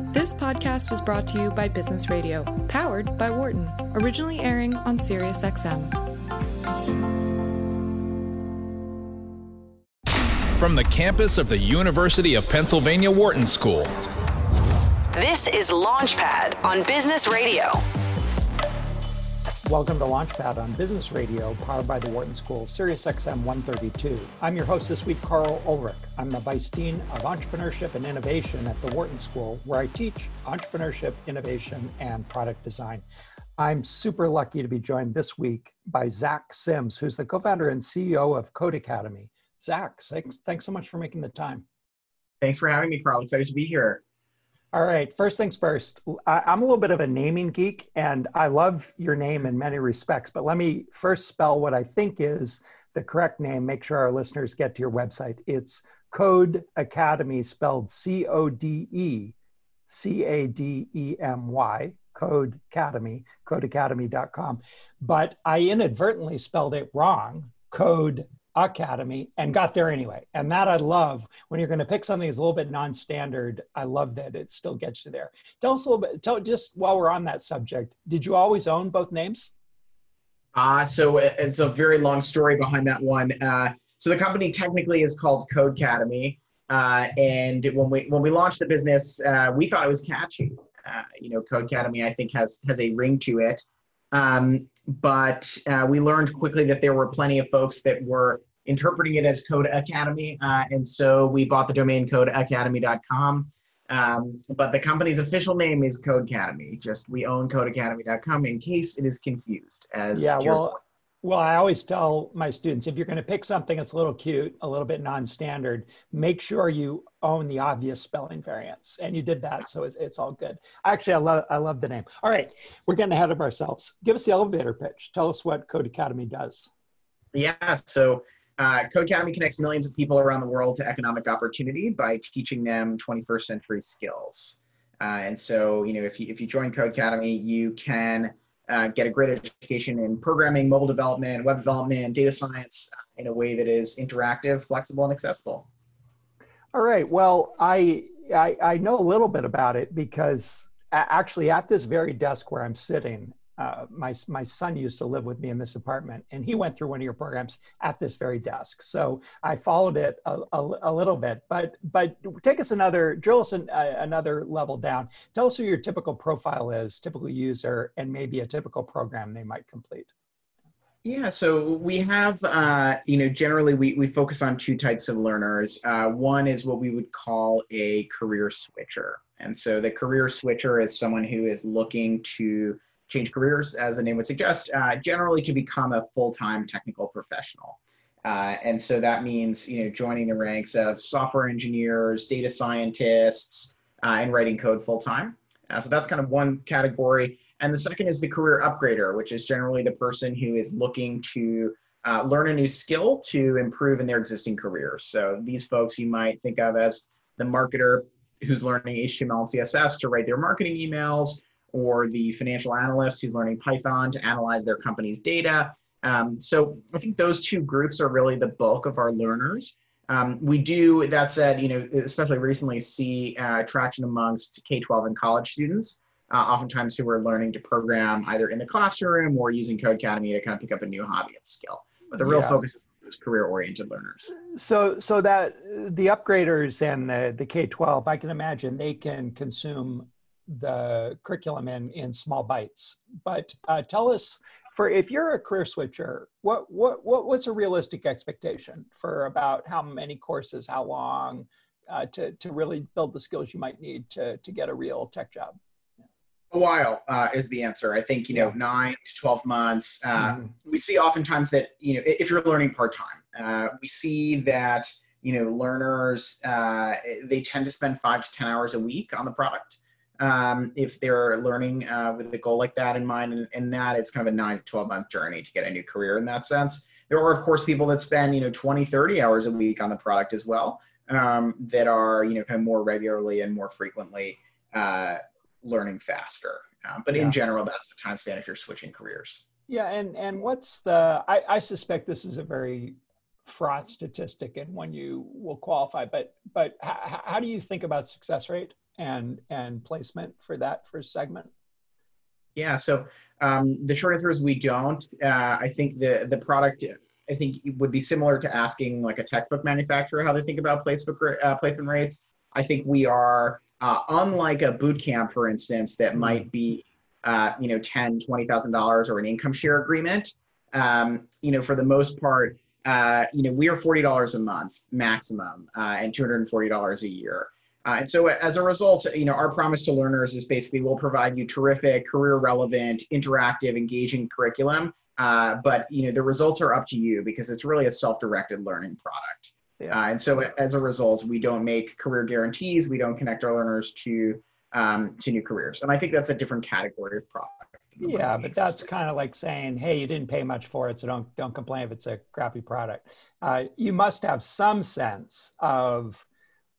This podcast is brought to you by Business Radio, powered by Wharton, originally airing on SiriusXM. From the campus of the University of Pennsylvania Wharton School. This is Launchpad on Business Radio. Welcome to Launchpad on Business Radio, powered by the Wharton School, SiriusXM 132. I'm your host this week, Carl Ulrich. I'm the Vice Dean of Entrepreneurship and Innovation at the Wharton School, where I teach entrepreneurship, innovation, and product design. I'm super lucky to be joined this week by Zach Sims, who's the co-founder and CEO of Codecademy. Zach, thanks, thanks so much for making the time. Thanks for having me, Carl. Excited to be here. All right. First things first, I, am a little bit of a naming geek and I love your name in many respects, but let me first spell what I think is the correct name. Make sure our listeners get to your website. It's Code Academy, spelled C O D E C A D E M Y, Code Academy, codecademy.com. But I inadvertently spelled it wrong, Code academy and got there anyway. And that I love when you're going to pick something that's a little bit non-standard. I love that it still gets you there. Tell us a little bit, tell just while we're on that subject, did you always own both names? Uh, so it's a very long story behind that one. Uh, so the company technically is called Codecademy. Uh, and when we when we launched the business, uh, we thought it was catchy. Uh, you know, Codecademy I think has has a ring to it. Um, but uh, we learned quickly that there were plenty of folks that were interpreting it as Code Academy. Uh, and so we bought the domain codeacademy.com. Um, but the company's official name is Codecademy. Just we own codeacademy.com in case it is confused. As yeah, well, well, I always tell my students if you're going to pick something that's a little cute, a little bit non-standard, make sure you own the obvious spelling variants, and you did that, so it's, it's all good. Actually, I love I love the name. All right, we're getting ahead of ourselves. Give us the elevator pitch. Tell us what Codecademy does. Yeah, so uh, Codecademy connects millions of people around the world to economic opportunity by teaching them 21st century skills. Uh, and so, you know, if you, if you join Codecademy, you can uh, get a great education in programming, mobile development, web development, data science uh, in a way that is interactive, flexible, and accessible. All right. Well, I, I, I know a little bit about it because actually at this very desk where I'm sitting, uh, my, my son used to live with me in this apartment and he went through one of your programs at this very desk. So I followed it a, a, a little bit, but, but take us another, drill us an, uh, another level down. Tell us who your typical profile is, typical user, and maybe a typical program they might complete. Yeah, so we have, uh, you know, generally we, we focus on two types of learners. Uh, one is what we would call a career switcher. And so the career switcher is someone who is looking to change careers, as the name would suggest, uh, generally to become a full-time technical professional. Uh, and so that means you know joining the ranks of software engineers, data scientists, uh, and writing code full time. Uh, so that's kind of one category. And the second is the career upgrader, which is generally the person who is looking to uh, learn a new skill to improve in their existing career. So these folks you might think of as the marketer who's learning HTML and CSS to write their marketing emails, or the financial analyst who's learning Python to analyze their company's data. Um, so I think those two groups are really the bulk of our learners. Um, we do, that said, you know, especially recently see uh, traction amongst K-12 and college students, uh, oftentimes who are learning to program either in the classroom or using Codecademy to kind of pick up a new hobby and skill. But the real yeah. focus is those career-oriented learners. So, so that the upgraders and the, the K-12, I can imagine they can consume the curriculum in in small bites. But uh, tell us, for if you're a career switcher, what what what what's a realistic expectation for about how many courses, how long, uh, to to really build the skills you might need to to get a real tech job? A while uh, is the answer. I think you know nine to twelve months. Uh, mm-hmm. We see oftentimes that you know if you're learning part time, uh, we see that you know learners uh, they tend to spend five to ten hours a week on the product um, if they're learning uh, with a goal like that in mind. And, and that is kind of a nine to 12 month journey to get a new career in that sense. There are, of course, people that spend, you know, 20, 30 hours a week on the product as well um, that are, you know, kind of more regularly and more frequently uh, learning faster. Um, but yeah. in general, that's the time span if you're switching careers. Yeah, and and what's the? I, I suspect this is a very fraught statistic and one you will qualify. But but h- how do you think about success rate? And and placement for that first segment? Yeah, so um, the short answer is we don't. Uh, I think the the product I think would be similar to asking like a textbook manufacturer how they think about placement uh, placement rates. I think we are uh, unlike a boot camp, for instance, that mm-hmm. might be uh, you know ten twenty thousand dollars or an income share agreement. Um, you know, for the most part, uh, you know, we are forty dollars a month maximum uh, and two hundred and forty dollars a year. Uh, and so as a result, you know, our promise to learners is basically we'll provide you terrific, career relevant, interactive, engaging curriculum. Uh, but you know, the results are up to you because it's really a self-directed learning product. Yeah. Uh, and so as a result, we don't make career guarantees. We don't connect our learners to um, to new careers. And I think that's a different category of product. Yeah, but that's kind of like saying, "Hey, you didn't pay much for it, so don't don't complain if it's a crappy product." Uh, you must have some sense of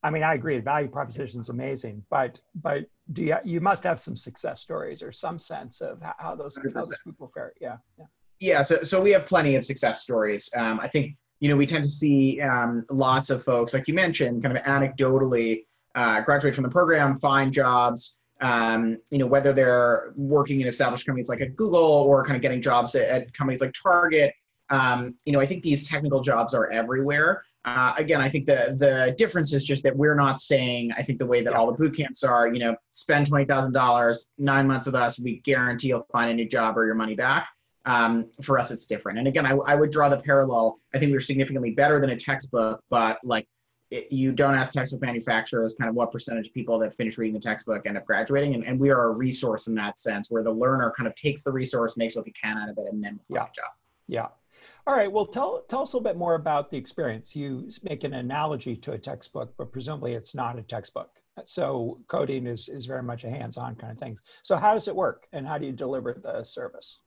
I mean, I agree. The value proposition is amazing, but but do you you must have some success stories or some sense of how, how those how those people fare? Yeah, yeah. Yeah. So so we have plenty of success stories. Um, I think you know we tend to see um, lots of folks, like you mentioned, kind of anecdotally uh, graduate from the program, find jobs. Um, you know, whether they're working in established companies like at Google or kind of getting jobs at, at companies like Target. Um, you know, I think these technical jobs are everywhere. Uh, again, I think the the difference is just that we're not saying. I think the way that all the boot camps are, you know, spend twenty thousand dollars, nine months with us, we guarantee you'll find a new job or your money back. Um, for us, it's different. And again, I, I would draw the parallel. I think we're significantly better than a textbook, but like it, you don't ask textbook manufacturers kind of what percentage of people that finish reading the textbook end up graduating, and, and we are a resource in that sense, where the learner kind of takes the resource, makes what they can out of it, and then yeah. a job. Yeah. All right. Well, tell tell us a little bit more about the experience. You make an analogy to a textbook, but presumably it's not a textbook. So coding is is very much a hands-on kind of thing. So how does it work, and how do you deliver the service?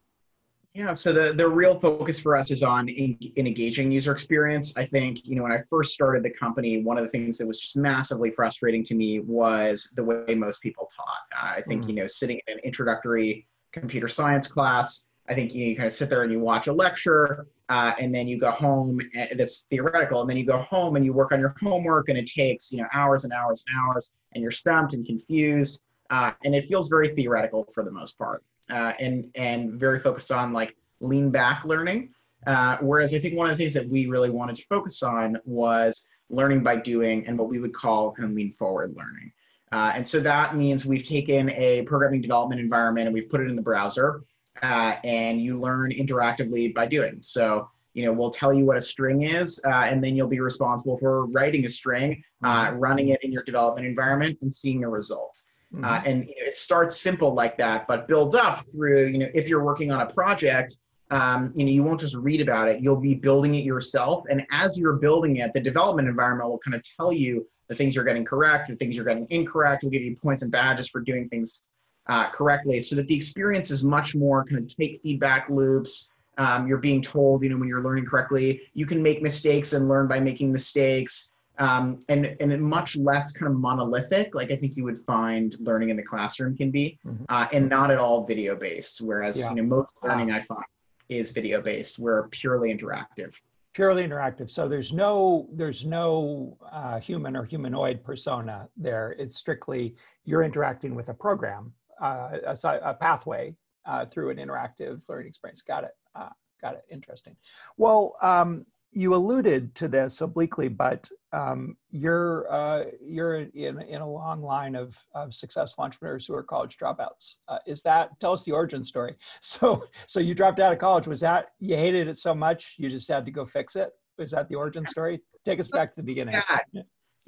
Yeah, so the, the real focus for us is on in, in, engaging user experience. I think, you know, when I first started the company, one of the things that was just massively frustrating to me was the way most people taught. Uh, I think, mm. you know, sitting in an introductory computer science class, I think you, know, you kind of sit there and you watch a lecture, uh, and then you go home. And that's theoretical, and then you go home and you work on your homework, and it takes you know hours and hours and hours, and you're stumped and confused, uh, and it feels very theoretical for the most part, uh, and and very focused on like lean back learning. Uh, whereas I think one of the things that we really wanted to focus on was learning by doing and what we would call kind of lean forward learning. Uh, and so that means we've taken a programming development environment and we've put it in the browser uh, and you learn interactively by doing. So, you know, we'll tell you what a string is, uh, and then you'll be responsible for writing a string, uh, mm-hmm. running it in your development environment, and seeing the result. Mm-hmm. Uh, and you know, it starts simple like that, but builds up through, you know, if you're working on a project, um, you know, you won't just read about it, you'll be building it yourself. And as you're building it, the development environment will kind of tell you the things you're getting correct, the things you're getting incorrect, will give you points and badges for doing things uh, correctly so that the experience is much more kind of take feedback loops. Um, you're being told, you know, when you're learning correctly, you can make mistakes and learn by making mistakes. Um, and and much less kind of monolithic, like I think you would find learning in the classroom can be, mm-hmm. uh, and not at all video based. Whereas yeah. you know most learning I find is video based. We're purely interactive. Purely interactive. So there's no there's no uh, human or humanoid persona there. It's strictly you're interacting with a program uh, a, a, pathway uh, through an interactive learning experience. Got it. Uh, got it. Interesting. Well, um, you alluded to this obliquely, but um, you're uh, you're in, in a long line of, of successful entrepreneurs who are college dropouts. Uh, is that tell us the origin story? So so you dropped out of college. Was that you hated it so much you just had to go fix it? Is that the origin story? Take us back to the beginning. Yeah.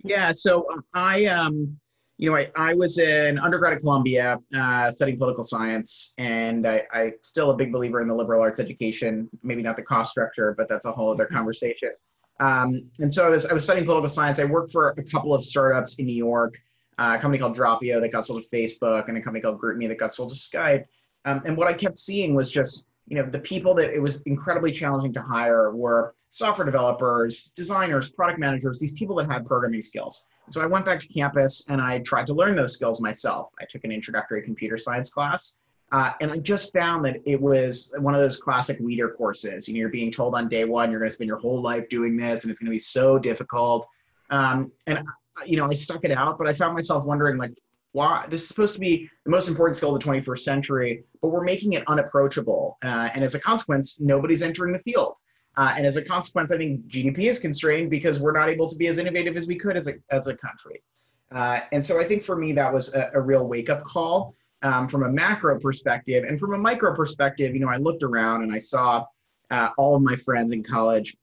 Yeah. So I um you know, I, I was an undergrad at Columbia uh, studying political science, and I, I still a big believer in the liberal arts education. Maybe not the cost structure, but that's a whole other mm-hmm. conversation. Um, and so I was I was studying political science. I worked for a couple of startups in New York, uh, a company called Drop.io that got sold to Facebook, and a company called GroupMe that got sold to Skype. Um, and what I kept seeing was just you know the people that it was incredibly challenging to hire were software developers, designers, product managers, these people that had programming skills. So I went back to campus and I tried to learn those skills myself. I took an introductory computer science class. Uh, and I just found that it was one of those classic weeder courses. You know, you're being told on day one you're going to spend your whole life doing this, and it's going to be so difficult. Um, and you know, I stuck it out, but I found myself wondering, like, why this is supposed to be the most important skill of the 21st century, but we're making it unapproachable. Uh, and as a consequence, nobody's entering the field. Uh, and as a consequence, I think GDP is constrained because we're not able to be as innovative as we could as a, as a country. Uh, and so I think for me, that was a, a real wake up call um, from a macro perspective. And from a micro perspective, you know, I looked around and I saw uh, all of my friends in college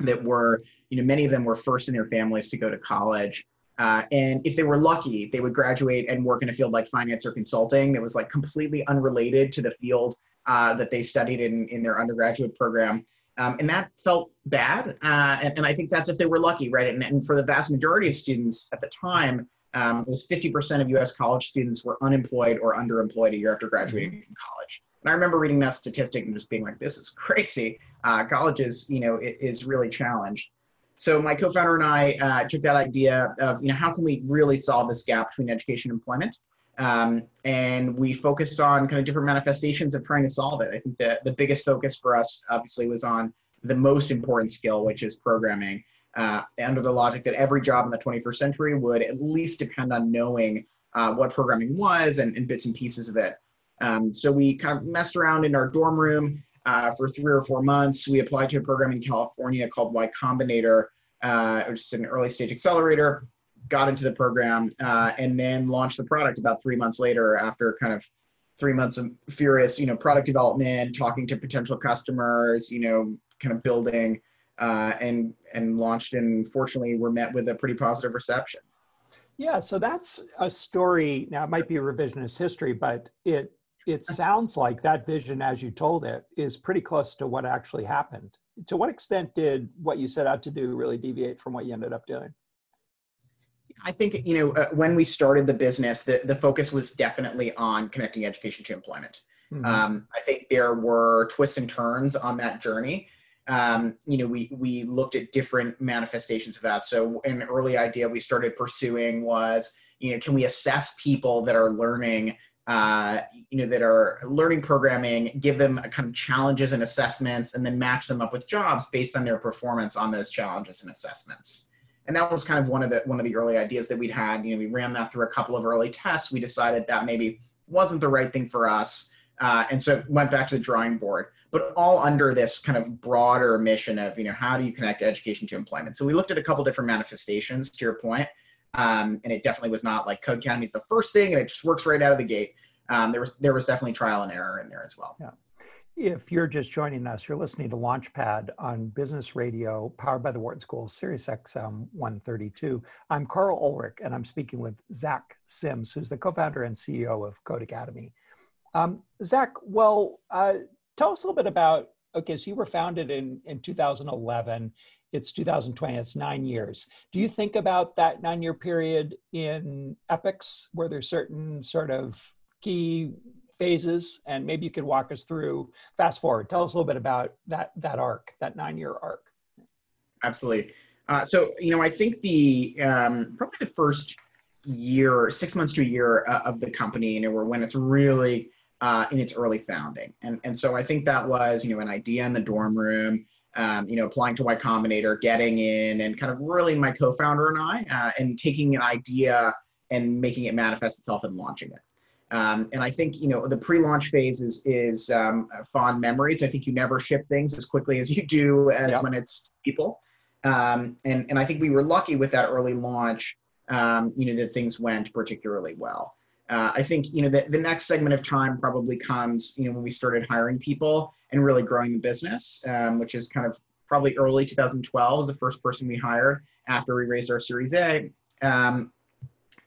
that were, you know, many of them were first in their families to go to college. Uh, and if they were lucky, they would graduate and work in a field like finance or consulting that was like completely unrelated to the field uh, that they studied in, in their undergraduate program. Um, and that felt bad. Uh, and, and, I think that's if they were lucky, right? And, and, for the vast majority of students at the time, um, it was 50% of US college students were unemployed or underemployed a year after graduating mm-hmm. from college. And I remember reading that statistic and just being like, this is crazy. Uh, college is, you know, is really challenged. So my co-founder and I uh, took that idea of, you know, how can we really solve this gap between education and employment? Um, and we focused on kind of different manifestations of trying to solve it. I think that the biggest focus for us obviously was on the most important skill, which is programming, uh, under the logic that every job in the 21st century would at least depend on knowing uh, what programming was and, and, bits and pieces of it. Um, so we kind of messed around in our dorm room uh, for three or four months. We applied to a program in California called Y Combinator, uh, which is an early stage accelerator got into the program, uh, and then launched the product about three months later after kind of three months of furious, you know, product development, talking to potential customers, you know, kind of building, uh, and and launched. And fortunately, we're met with a pretty positive reception. Yeah, so that's a story. Now it might be a revisionist history, but it it sounds like that vision, as you told it, is pretty close to what actually happened. To what extent did what you set out to do really deviate from what you ended up doing? I think you know uh, when we started the business, the, the focus was definitely on connecting education to employment. Mm-hmm. Um, I think there were twists and turns on that journey. Um, you know, we we looked at different manifestations of that. So an early idea we started pursuing was, you know, can we assess people that are learning, uh, you know, that are learning programming, give them kind of challenges and assessments, and then match them up with jobs based on their performance on those challenges and assessments and that was kind of one of the one of the early ideas that we'd had. You know we ran that through a couple of early tests. We decided that maybe wasn't the right thing for us uh, and so went back to the drawing board. But all under this kind of broader mission of you know how do you connect education to employment? So we looked at a couple different manifestations to your point um, and it definitely was not like Codecademy is the first thing and it just works right out of the gate. Um, there was there was definitely trial and error in there as well. Yeah if you're just joining us, you're listening to Launchpad on Business Radio, powered by the Wharton School, Sirius XM 132. I'm Carl Ulrich, and I'm speaking with Zach Sims, who's the co-founder and CEO of Codecademy. Um, Zach, well, uh, tell us a little bit about. Okay, so you were founded in in 2011. It's 2020. It's nine years. Do you think about that nine-year period in epics, where there's certain sort of key phases and maybe you could walk us through fast forward tell us a little bit about that that arc that nine year arc. Absolutely. Uh, so you know i think the um, probably the first year six months to a year uh, of the company you know were when it's really uh, in its early founding. And and so i think that was you know an idea in the dorm room um, you know applying to y combinator getting in and kind of really my co-founder and i uh, and taking an idea and making it manifest itself and launching it um, and I think you know the pre-launch phase is is um, fond memories. I think you never ship things as quickly as you do as yep. when it's people. Um, and and I think we were lucky with that early launch. Um, you know that things went particularly well. Uh, I think you know the, the next segment of time probably comes you know when we started hiring people and really growing the business, um, which is kind of probably early 2012 was the first person we hired after we raised our Series A. Um,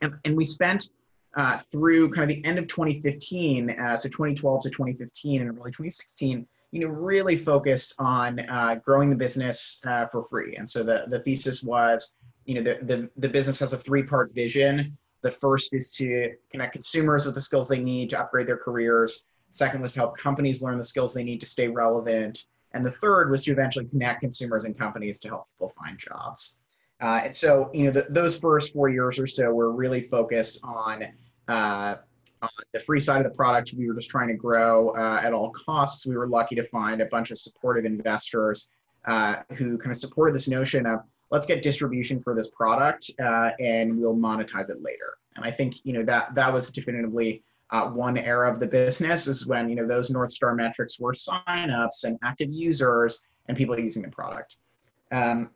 and, and we spent uh, through kind of the end of 2015, uh, so 2012 to 2015 and early 2016, you know, really focused on uh, growing the business uh, for free. And so the, the thesis was, you know, the, the, the business has a three-part vision. The first is to connect consumers with the skills they need to upgrade their careers. Second was to help companies learn the skills they need to stay relevant. And the third was to eventually connect consumers and companies to help people find jobs. Uh, and so, you know, the, those first four years or so were really focused on, uh, on the free side of the product. We were just trying to grow uh, at all costs. We were lucky to find a bunch of supportive investors uh, who kind of supported this notion of let's get distribution for this product uh, and we'll monetize it later. And I think you know that that was definitively uh, one era of the business is when you know those North Star metrics were signups and active users and people using the product. Um,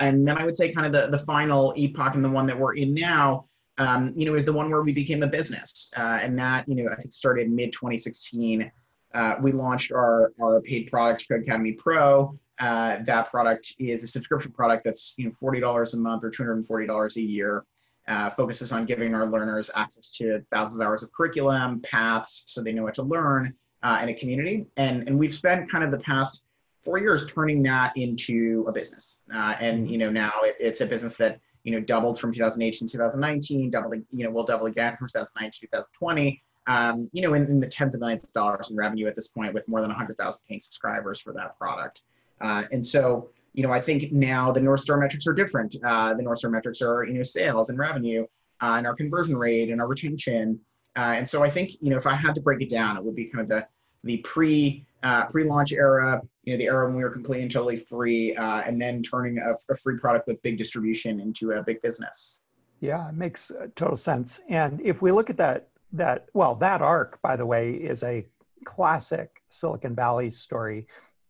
and then I would say kind of the, the final epoch and the one that we're in now, um, you know, is the one where we became a business. Uh, and that, you know, I think started mid 2016. Uh, we launched our, our paid product, Codecademy Pro. Uh, that product is a subscription product that's, you know, $40 a month or $240 a year. Uh, focuses on giving our learners access to thousands of hours of curriculum, paths, so they know what to learn, uh, and a community. And, and we've spent kind of the past four years turning that into a business. Uh, and you know now it, it's a business that you know doubled from 2018 to 2019, doubling you know will double again from 2019 to 2020. Um, you know in, in, the tens of millions of dollars in revenue at this point with more than 100,000 paying subscribers for that product. Uh, and so you know I think now the North Star metrics are different. Uh, the North Star metrics are you know sales and revenue uh, and our conversion rate and our retention. Uh, and so I think you know if I had to break it down, it would be kind of the the pre uh, pre-launch era, you know, the era when we were completely and totally free, uh, and then turning a, a, free product with big distribution into a big business. Yeah, it makes uh, total sense. And if we look at that, that well, that arc, by the way, is a classic Silicon Valley story.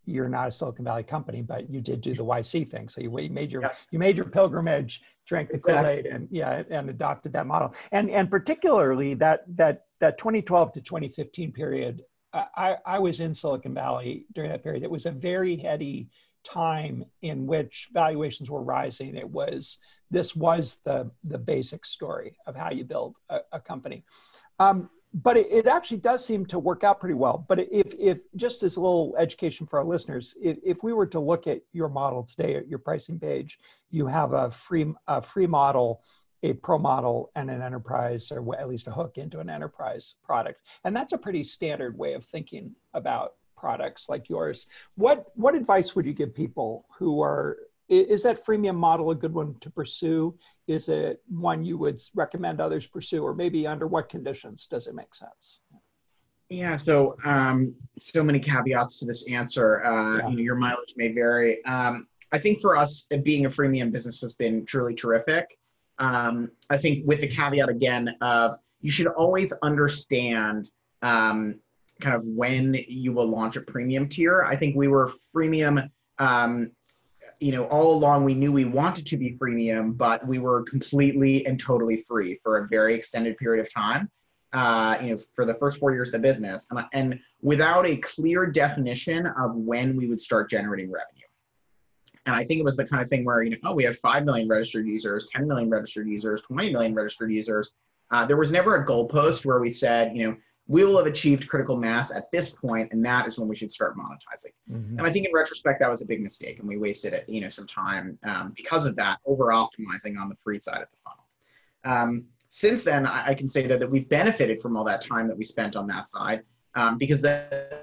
You're not a Silicon Valley company, but you did do the YC thing. So you, made your yeah. you made your pilgrimage, drank the exactly. Kool-Aid, and yeah, and adopted that model. And and particularly that that that 2012 to 2015 period I, I was in Silicon Valley during that period. It was a very heady time in which valuations were rising. It was this was the the basic story of how you build a, a company. Um, but it, it, actually does seem to work out pretty well. But if, if just as a little education for our listeners, if, if we were to look at your model today at your pricing page, you have a free a free model a pro model and an enterprise or at least a hook into an enterprise product. And that's a pretty standard way of thinking about products like yours. What what advice would you give people who are is that freemium model a good one to pursue? Is it one you would recommend others pursue? Or maybe under what conditions does it make sense? Yeah so um, so many caveats to this answer. Uh, yeah. you know, your mileage may vary. Um, i think for us being a freemium business has been truly terrific um, I think with the caveat again of you should always understand um, kind of when you will launch a premium tier. I think we were freemium, um, you know, all along we knew we wanted to be freemium, but we were completely and totally free for a very extended period of time. Uh, you know, for the first four years of the business, and, and without a clear definition of when we would start generating revenue. And I think it was the kind of thing where, you know, oh, we have 5 million registered users, 10 million registered users, 20 million registered users. Uh, there was never a goalpost where we said, you know, we will have achieved critical mass at this point, and that is when we should start monetizing. Mm-hmm. And I think in retrospect, that was a big mistake, and we wasted it, you know, some time um, because of that, over optimizing on the free side of the funnel. Um, since then, I, I, can say that, that we've benefited from all that time that we spent on that side um, because the,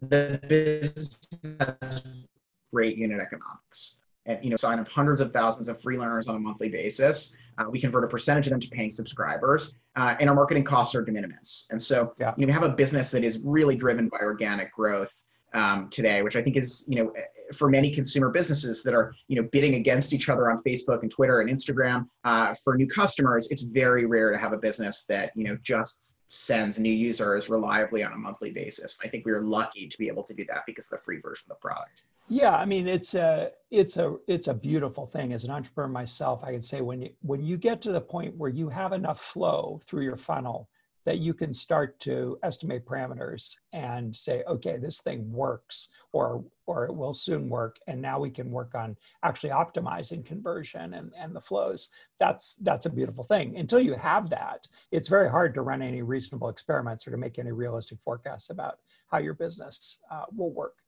the business has great unit economics. And you know, sign up hundreds of thousands of free learners on a monthly basis. Uh, we convert a percentage of them to paying subscribers, uh, and our marketing costs are de minimis. And so, yeah. you know, we have a business that is really driven by organic growth um, today, which I think is, you know, for many consumer businesses that are, you know, bidding against each other on Facebook and Twitter and Instagram uh, for new customers, it's very rare to have a business that, you know, just sends new users reliably on a monthly basis. I think we are lucky to be able to do that because of the free version of the product. Yeah, I mean it's a it's a it's a beautiful thing. As an entrepreneur myself, I can say when you when you get to the point where you have enough flow through your funnel that you can start to estimate parameters and say, okay, this thing works, or or it will soon work, and now we can work on actually optimizing conversion and, and the flows. That's that's a beautiful thing. Until you have that, it's very hard to run any reasonable experiments or to make any realistic forecasts about how your business uh, will work.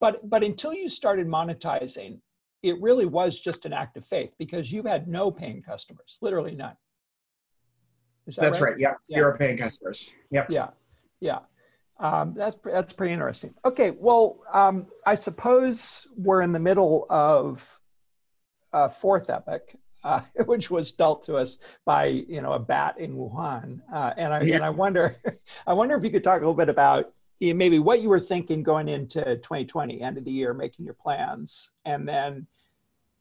But but until you started monetizing, it really was just an act of faith because you had no paying customers, literally none. That that's right? right. Yeah. yeah. Zero paying customers. Yep. Yeah. Yeah. Um, that's that's pretty interesting. Okay, well, um, I suppose we're in the middle of a fourth epic, uh, which was dealt to us by you know a bat in Wuhan, uh, and I yeah. and I wonder, I wonder if you could talk a little bit about maybe what you were thinking going into 2020, end of the year, making your plans, and then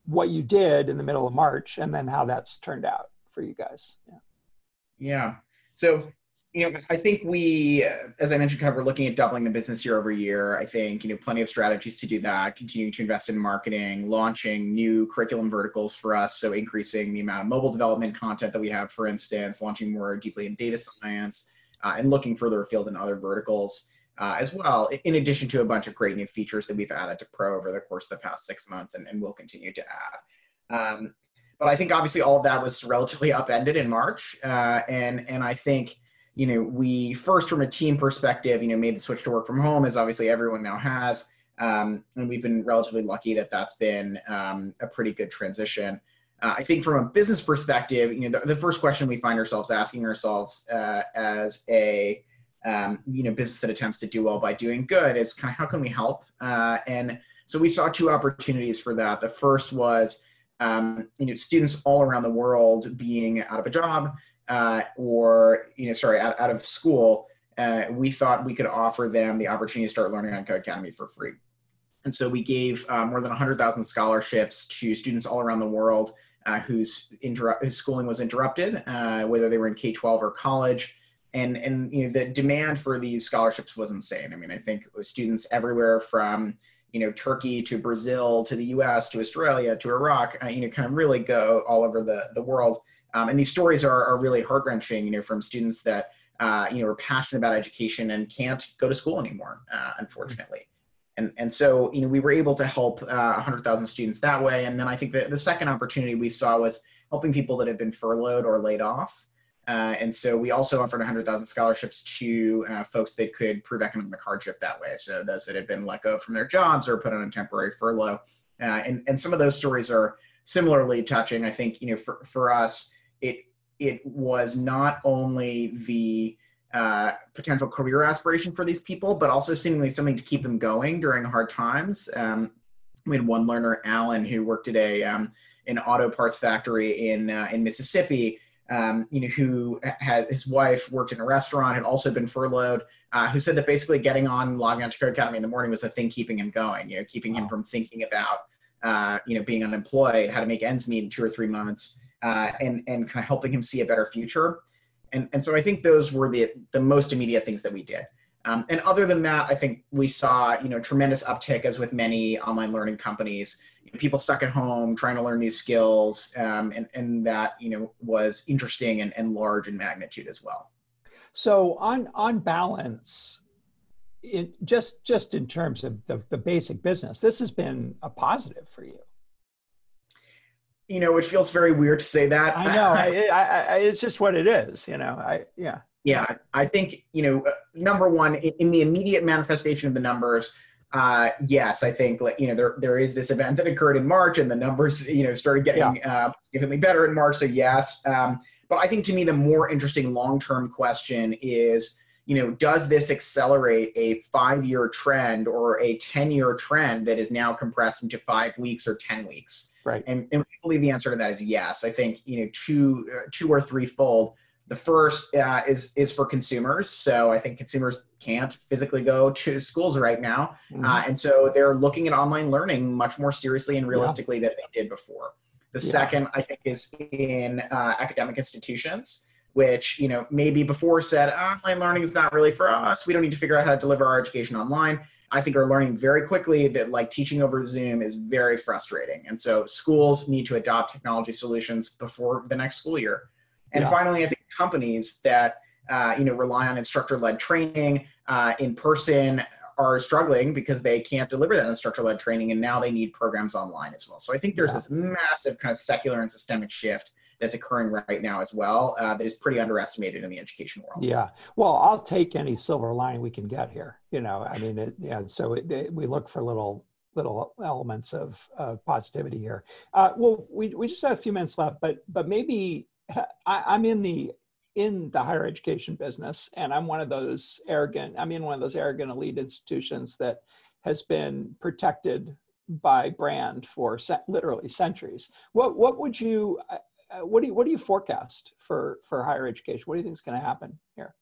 what you did in the middle of March and then how that's turned out for you guys. Yeah. Yeah. So you know, I think we, as I mentioned, kind of we're looking at doubling the business year over year. I think, you know, plenty of strategies to do that, continuing to invest in marketing, launching new curriculum verticals for us. So increasing the amount of mobile development content that we have, for instance, launching more deeply in data science uh, and looking further afield in other verticals uh, as well, in addition to a bunch of great new features that we've added to Pro over the course of the past six months and, and will continue to add. Um, but I think obviously all of that was relatively upended in March. Uh, and, and I think, you know, we first from a team perspective, you know, made the switch to work from home as obviously everyone now has. Um, and we've been relatively lucky that that's been um, a pretty good transition. Uh, I think from a business perspective, you know, the, the first question we find ourselves asking ourselves uh, as a um, you know business that attempts to do well by doing good is kind of how can we help? Uh, and so we saw two opportunities for that. The first was um, you know students all around the world being out of a job uh, or you know sorry out, out of school uh, we thought we could offer them the opportunity to start learning on Codecademy for free and so we gave uh, more than 100000 scholarships to students all around the world uh, whose, whose schooling was interrupted uh, whether they were in k-12 or college and and you know the demand for these scholarships was insane i mean i think students everywhere from you know turkey to brazil to the us to australia to iraq uh, you know kind of really go all over the the world um, and these stories are, are really heart wrenching, you know, from students that, uh, you know, are passionate about education and can't go to school anymore, uh, unfortunately. And, and so, you know, we were able to help uh, 100,000 students that way. And then I think that the second opportunity we saw was helping people that had been furloughed or laid off. Uh, and so we also offered 100,000 scholarships to uh, folks that could prove economic hardship that way. So those that had been let go from their jobs or put on a temporary furlough. Uh, and, and some of those stories are similarly touching. I think, you know, for, for us, it it was not only the uh, potential career aspiration for these people, but also seemingly something to keep them going during hard times. Um, we had one learner, Alan, who worked at a um, an auto parts factory in uh, in Mississippi. Um, you know, who had his wife worked in a restaurant, had also been furloughed. Uh, who said that basically getting on logging on to Codecademy in the morning was the thing keeping him going. You know, keeping wow. him from thinking about uh, you know being unemployed, how to make ends meet in two or three months uh, and and kind of helping him see a better future. And and so I think those were the the most immediate things that we did. Um, and other than that, I think we saw you know tremendous uptick as with many online learning companies. People stuck at home trying to learn new skills, um, and and that you know was interesting and, and large in magnitude as well. So on on balance, it, just just in terms of the, the basic business, this has been a positive for you you know, it feels very weird to say that. I know. I, I, I, it's just what it is. You know. I yeah. Yeah, I think you know, uh, number one, in the immediate manifestation of the numbers, uh, yes, I think like you know there there is this event that occurred in March, and the numbers you know started getting yeah. uh, significantly better in March. So yes, um, but I think to me the more interesting long term question is you know, does this accelerate a five year trend or a 10 year trend that is now compressed into five weeks or 10 weeks? Right. And, and we believe the answer to that is yes. I think, you know, two, uh, two or three fold. The first uh, is is for consumers. So I think consumers can't physically go to schools right now, mm-hmm. uh, and so they're looking at online learning much more seriously and realistically yeah. than they did before. The yeah. second, I think, is in uh, academic institutions which you know maybe before said ah, online learning is not really for us we don't need to figure out how to deliver our education online i think are learning very quickly that like teaching over zoom is very frustrating and so schools need to adopt technology solutions before the next school year and yeah. finally i think companies that uh, you know rely on instructor-led training uh, in person are struggling because they can't deliver that instructor-led training and now they need programs online as well so i think there's yeah. this massive kind of secular and systemic shift that's occurring right now as well uh, that is pretty underestimated in the education world. Yeah, well, I'll take any silver lining we can get here. You know, I mean, it, yeah. So it, it, we look for little little elements of, of positivity here. Uh, well, we we just have a few minutes left, but but maybe I, I'm in the in the higher education business, and I'm one of those arrogant. I'm in one of those arrogant elite institutions that has been protected by brand for literally centuries. What what would you? uh, what do you what do you forecast for for higher education? What do you think is going to happen here?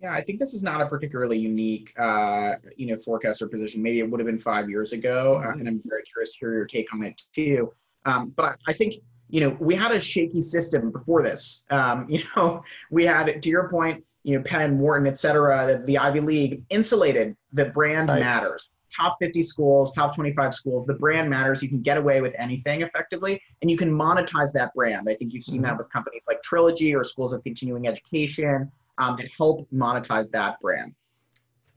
Yeah, I think this is not a particularly unique, uh, you know, forecast or position. Maybe it would have been five years ago, uh, mm-hmm. and I'm very curious to hear your take on it too. Um, but I think you know we had a shaky system before this. Um, you know, we had to your point, you know, Penn, Wharton, et cetera, the, the Ivy League insulated. The brand right. matters. Top 50 schools, top 25 schools, the brand matters. You can get away with anything effectively, and you can monetize that brand. I think you've seen mm-hmm. that with companies like Trilogy or schools of continuing education um, that help monetize that brand.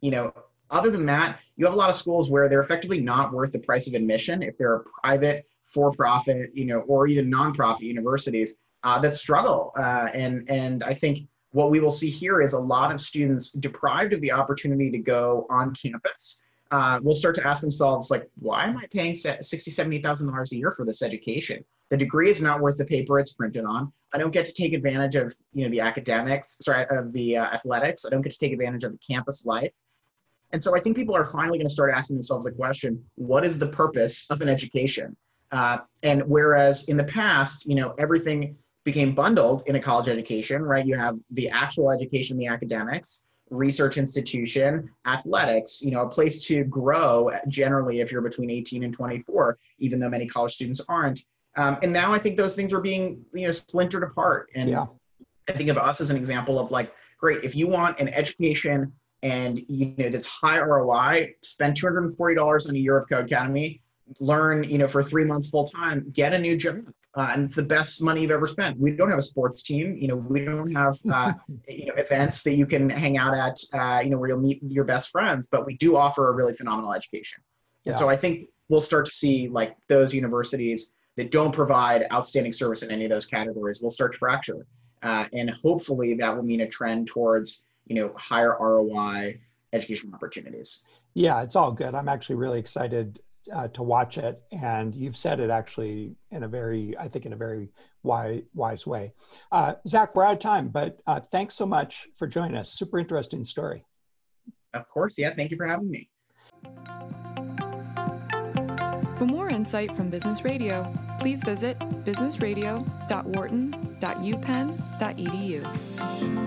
You know, other than that, you have a lot of schools where they're effectively not worth the price of admission if they're a private, for-profit, you know, or even nonprofit universities uh, that struggle. Uh, and and I think what we will see here is a lot of students deprived of the opportunity to go on campus. Uh, will start to ask themselves like, why am I paying sixty, seventy thousand dollars a year for this education? The degree is not worth the paper it's printed on. I don't get to take advantage of you know the academics, sorry, of the uh, athletics. I don't get to take advantage of the campus life. And so I think people are finally going to start asking themselves the question, what is the purpose of an education? Uh, and whereas in the past, you know, everything became bundled in a college education, right? You have the actual education, the academics, research institution, athletics, you know, a place to grow generally if you're between 18 and 24, even though many college students aren't. Um, and now I think those things are being, you know, splintered apart. And yeah. I think of us as an example of like, great, if you want an education and you know that's high ROI, spend $240 on a year of Codecademy, learn you know for three months full time, get a new job. Uh, and it's the best money you've ever spent. We don't have a sports team, you know. We don't have uh, you know events that you can hang out at, uh, you know, where you'll meet your best friends. But we do offer a really phenomenal education, yeah. and so I think we'll start to see like those universities that don't provide outstanding service in any of those categories will start to fracture, uh, and hopefully that will mean a trend towards you know higher ROI education opportunities. Yeah, it's all good. I'm actually really excited uh, to watch it, and you've said it actually in a very, I think, in a very wise, wise way. Uh, Zach, we're out of time, but uh, thanks so much for joining us. Super interesting story. Of course, yeah. Thank you for having me. For more insight from Business Radio, please visit businessradio.wharton.upenn.edu.